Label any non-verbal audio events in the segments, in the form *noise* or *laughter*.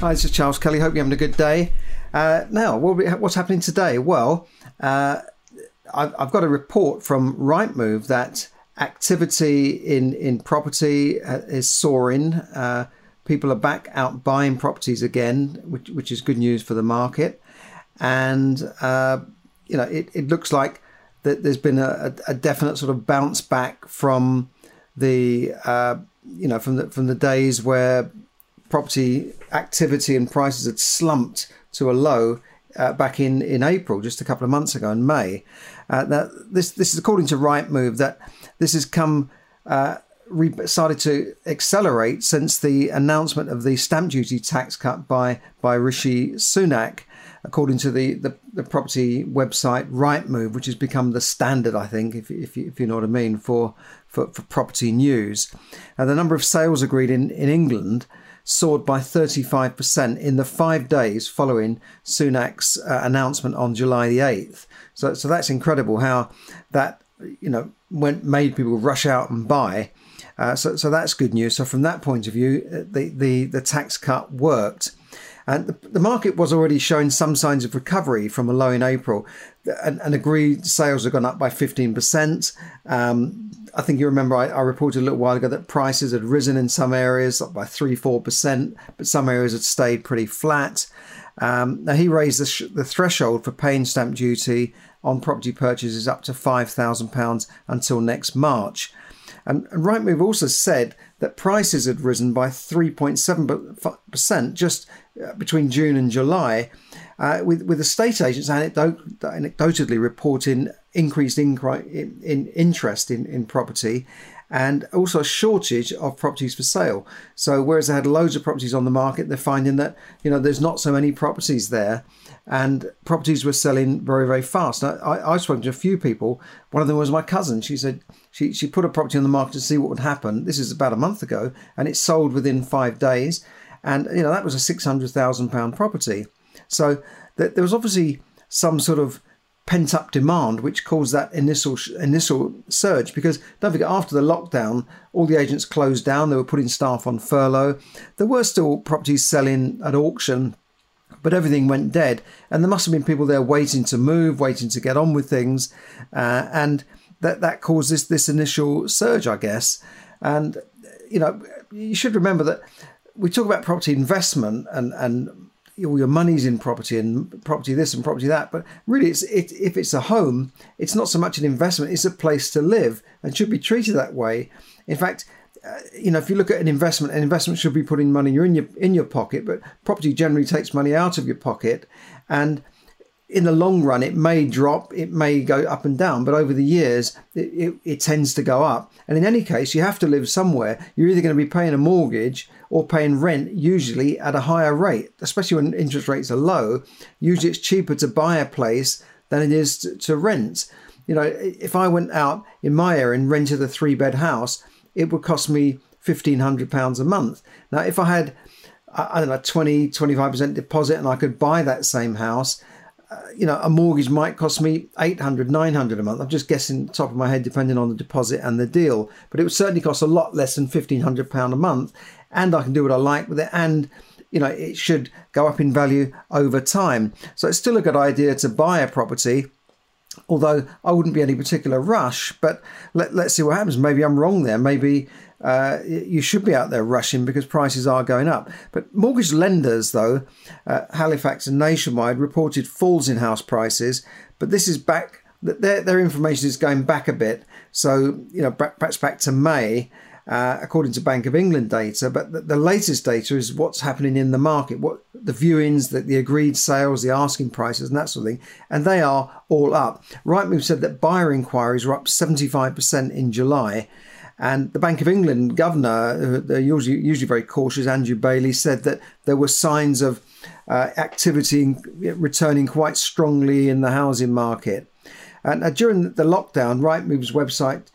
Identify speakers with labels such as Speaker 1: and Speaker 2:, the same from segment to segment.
Speaker 1: Hi, this is Charles Kelly. Hope you're having a good day. Uh, now, what's happening today? Well, uh, I've, I've, got a report from Rightmove that activity in, in property uh, is soaring. Uh, people are back out buying properties again, which, which is good news for the market. And, uh, you know, it, it looks like that there's been a, a, definite sort of bounce back from the, uh, you know, from the, from the days where property activity and prices had slumped to a low uh, back in, in April, just a couple of months ago in May. Uh, now, this this is according to Rightmove that this has come uh, re- started to accelerate since the announcement of the stamp duty tax cut by by Rishi Sunak. According to the, the, the property website Rightmove, which has become the standard, I think, if, if, you, if you know what I mean, for, for, for property news. And the number of sales agreed in, in England soared by 35% in the five days following Sunak's uh, announcement on July the 8th. So, so that's incredible how that, you know, went, made people rush out and buy. Uh, so, so that's good news. So from that point of view, uh, the, the, the tax cut worked. And the, the market was already showing some signs of recovery from a low in April. And, and agreed sales have gone up by 15%. Um, I think you remember I, I, reported a little while ago that prices had risen in some areas up by three, four percent, but some areas had stayed pretty flat. Um, now he raised the, sh- the, threshold for paying stamp duty on property purchases up to five thousand pounds until next March. And, and Rightmove also said that prices had risen by 3.7% just between June and July, uh, with, with estate agents anecdot- anecdotally reporting increased in, in interest in, in property and also a shortage of properties for sale. So whereas they had loads of properties on the market, they're finding that you know there's not so many properties there, and properties were selling very very fast. Now, I, I've spoken to a few people. One of them was my cousin. She said she she put a property on the market to see what would happen. This is about a month ago, and it sold within five days, and you know that was a six hundred thousand pound property. So th- there was obviously some sort of pent up demand, which caused that initial initial surge. Because don't forget, after the lockdown, all the agents closed down. They were putting staff on furlough. There were still properties selling at auction, but everything went dead. And there must have been people there waiting to move, waiting to get on with things, uh, and that that caused this this initial surge, I guess. And you know, you should remember that we talk about property investment and and all your money's in property and property this and property that. But really, it's it, if it's a home, it's not so much an investment; it's a place to live and should be treated that way. In fact, uh, you know, if you look at an investment, an investment should be putting money in your in your pocket, but property generally takes money out of your pocket, and in the long run, it may drop, it may go up and down, but over the years, it, it, it, tends to go up. And in any case, you have to live somewhere. You're either going to be paying a mortgage or paying rent, usually at a higher rate, especially when interest rates are low. Usually, it's cheaper to buy a place than it is to, to rent. You know, if I went out in my area and rented a three bed house, it would cost me £1,500 a month. Now, if I had, I don't know, 20, 25% deposit and I could buy that same house, you know, a mortgage might cost me 800, 900 a month. I'm just guessing top of my head, depending on the deposit and the deal. But it would certainly cost a lot less than £1,500 a month. And I can do what I like with it. And, you know, it should go up in value over time. So it's still a good idea to buy a property. Although I wouldn't be any particular rush, but let, let's see what happens. Maybe I'm wrong there. Maybe uh, you should be out there rushing because prices are going up. But mortgage lenders, though, uh, Halifax and Nationwide reported falls in house prices, but this is back. Their, their information is going back a bit. So, you know, perhaps back to May, uh, according to Bank of England data. But the, the, latest data is what's happening in the market, what the viewings, the, the agreed sales, the asking prices, and that sort of thing. And they are all up. Rightmove said that buyer inquiries were up 75% in July And the Bank of England governor, they're usually, usually very cautious, Andrew Bailey, said that there were signs of uh, activity returning quite strongly in the housing market. And uh, during the lockdown, Rightmove's website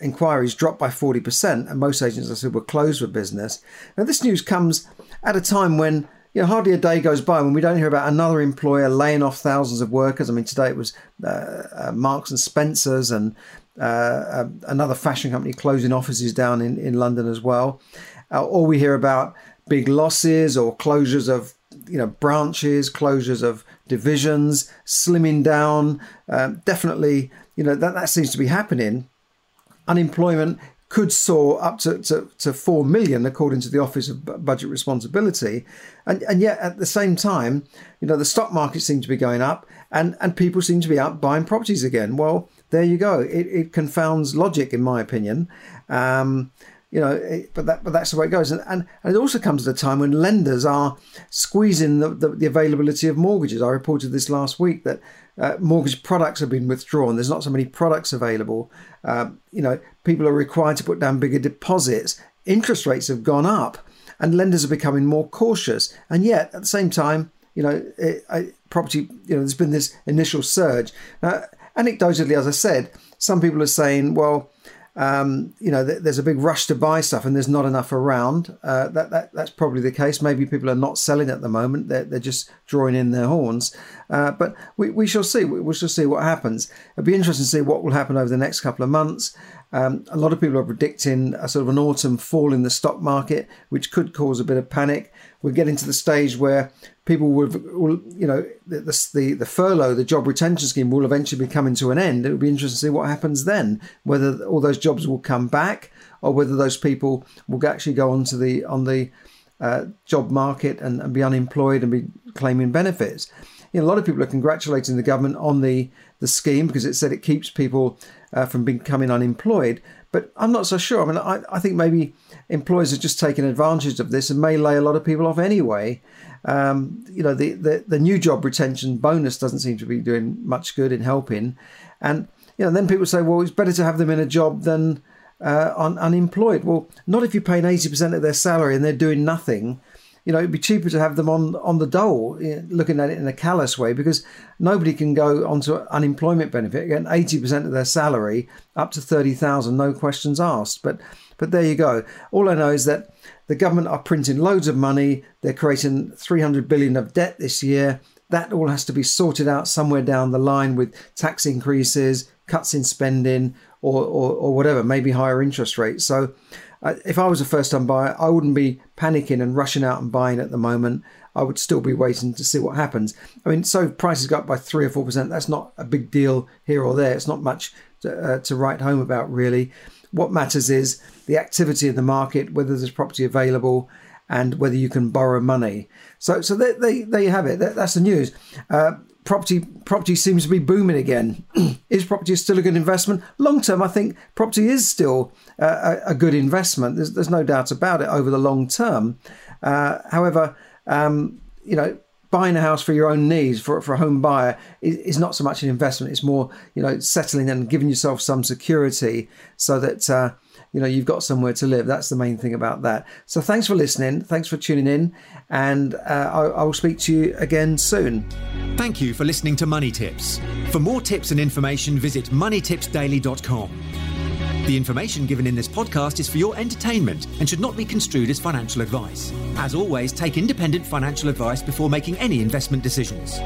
Speaker 1: inquiries dropped by 40%, and most agents, I said, were closed for business. Now, this news comes at a time when you know, hardly a day goes by when we don't hear about another employer laying off thousands of workers. I mean, today it was uh, uh, Marks and Spencers and uh, uh another fashion company closing offices down in, in London as well. Uh, or we hear about big losses or closures of you know branches, closures of divisions, slimming down. Um, definitely, you know that that seems to be happening. Unemployment could soar up to, to, to 4 million, according to the Office of Budget Responsibility. And, and yet, at the same time, you know, the stock market seems to be going up and, and people seem to be out buying properties again. Well, there you go. It, it confounds logic, in my opinion. Um, you know, it, but that but that's the way it goes. And, and, and it also comes at a time when lenders are squeezing the, the, the availability of mortgages. I reported this last week that uh, mortgage products have been withdrawn. There's not so many products available. Uh, you know, people are required to put down bigger deposits. Interest rates have gone up, and lenders are becoming more cautious. And yet, at the same time, you know, it, it, property. You know, there's been this initial surge. Anecdotally, as I said, some people are saying, well um, you know, th- there's a big rush to buy stuff and there's not enough around. Uh, that, that that's probably the case. Maybe people are not selling at the moment; they're, they're just drawing in their horns. Uh, but we, we shall see. We, we shall see what happens. It'll be interesting to see what will happen over the next couple of months. Um, a lot of people are predicting a sort of an autumn fall in the stock market, which could cause a bit of panic. We're getting to the stage where people will, will you know, the, the, the furlough, the job retention scheme will eventually be coming to an end. It will be interesting to see what happens then, whether all those jobs will come back or whether those people will actually go onto the on the uh, job market and, and be unemployed and be claiming benefits. You know, a lot of people are congratulating the government on the the scheme because it said it keeps people uh, from becoming unemployed. But I'm not so sure. I mean, I, I think maybe employers are just taking advantage of this and may lay a lot of people off anyway. Um, you know, the, the, the new job retention bonus doesn't seem to be doing much good in helping. And, you know, then people say, well, it's better to have them in a job than uh, un- unemployed. Well, not if you're paying 80% of their salary and they're doing nothing you know, it'd be cheaper to have them on on the dole, eh, looking at it in a callous way, because nobody can go onto unemployment benefit eighty percent of their salary up to thirty thousand, no questions asked. But but there you go. All I know is that the government are printing loads of money. They're creating three hundred billion of debt this year. That all has to be sorted out somewhere down the line with tax increases, cuts in spending, or, or, or whatever, maybe higher interest rates. So if I was a first time buyer, I wouldn't be panicking and rushing out and buying at the moment. I would still be waiting to see what happens. I mean, so prices go up by three or four percent. That's not a big deal here or there. It's not much to, uh, to write home about, really. What matters is the activity in the market, whether there's property available, and whether you can borrow money. So, so there, there, there you have it. That, that's the news. Uh, property property seems to be booming again. *clears throat* is property still a good investment? Long term, I think property is still a, a, good investment. There's, there's no doubt about it over the long term. Uh, however, um, you know, buying a house for your own needs for, for a home buyer is, is, not so much an investment. It's more, you know, settling and giving yourself some security so that uh, you know you've got somewhere to live. That's the main thing about that. So thanks for listening. Thanks for tuning in. And uh, I, I will speak to you again soon.
Speaker 2: Thank you for listening to money tips. For more tips and information visit moneytipsdaily.com the information given in this podcast is for your entertainment and should not be construed as financial advice. As always, take independent financial advice before making any investment decisions.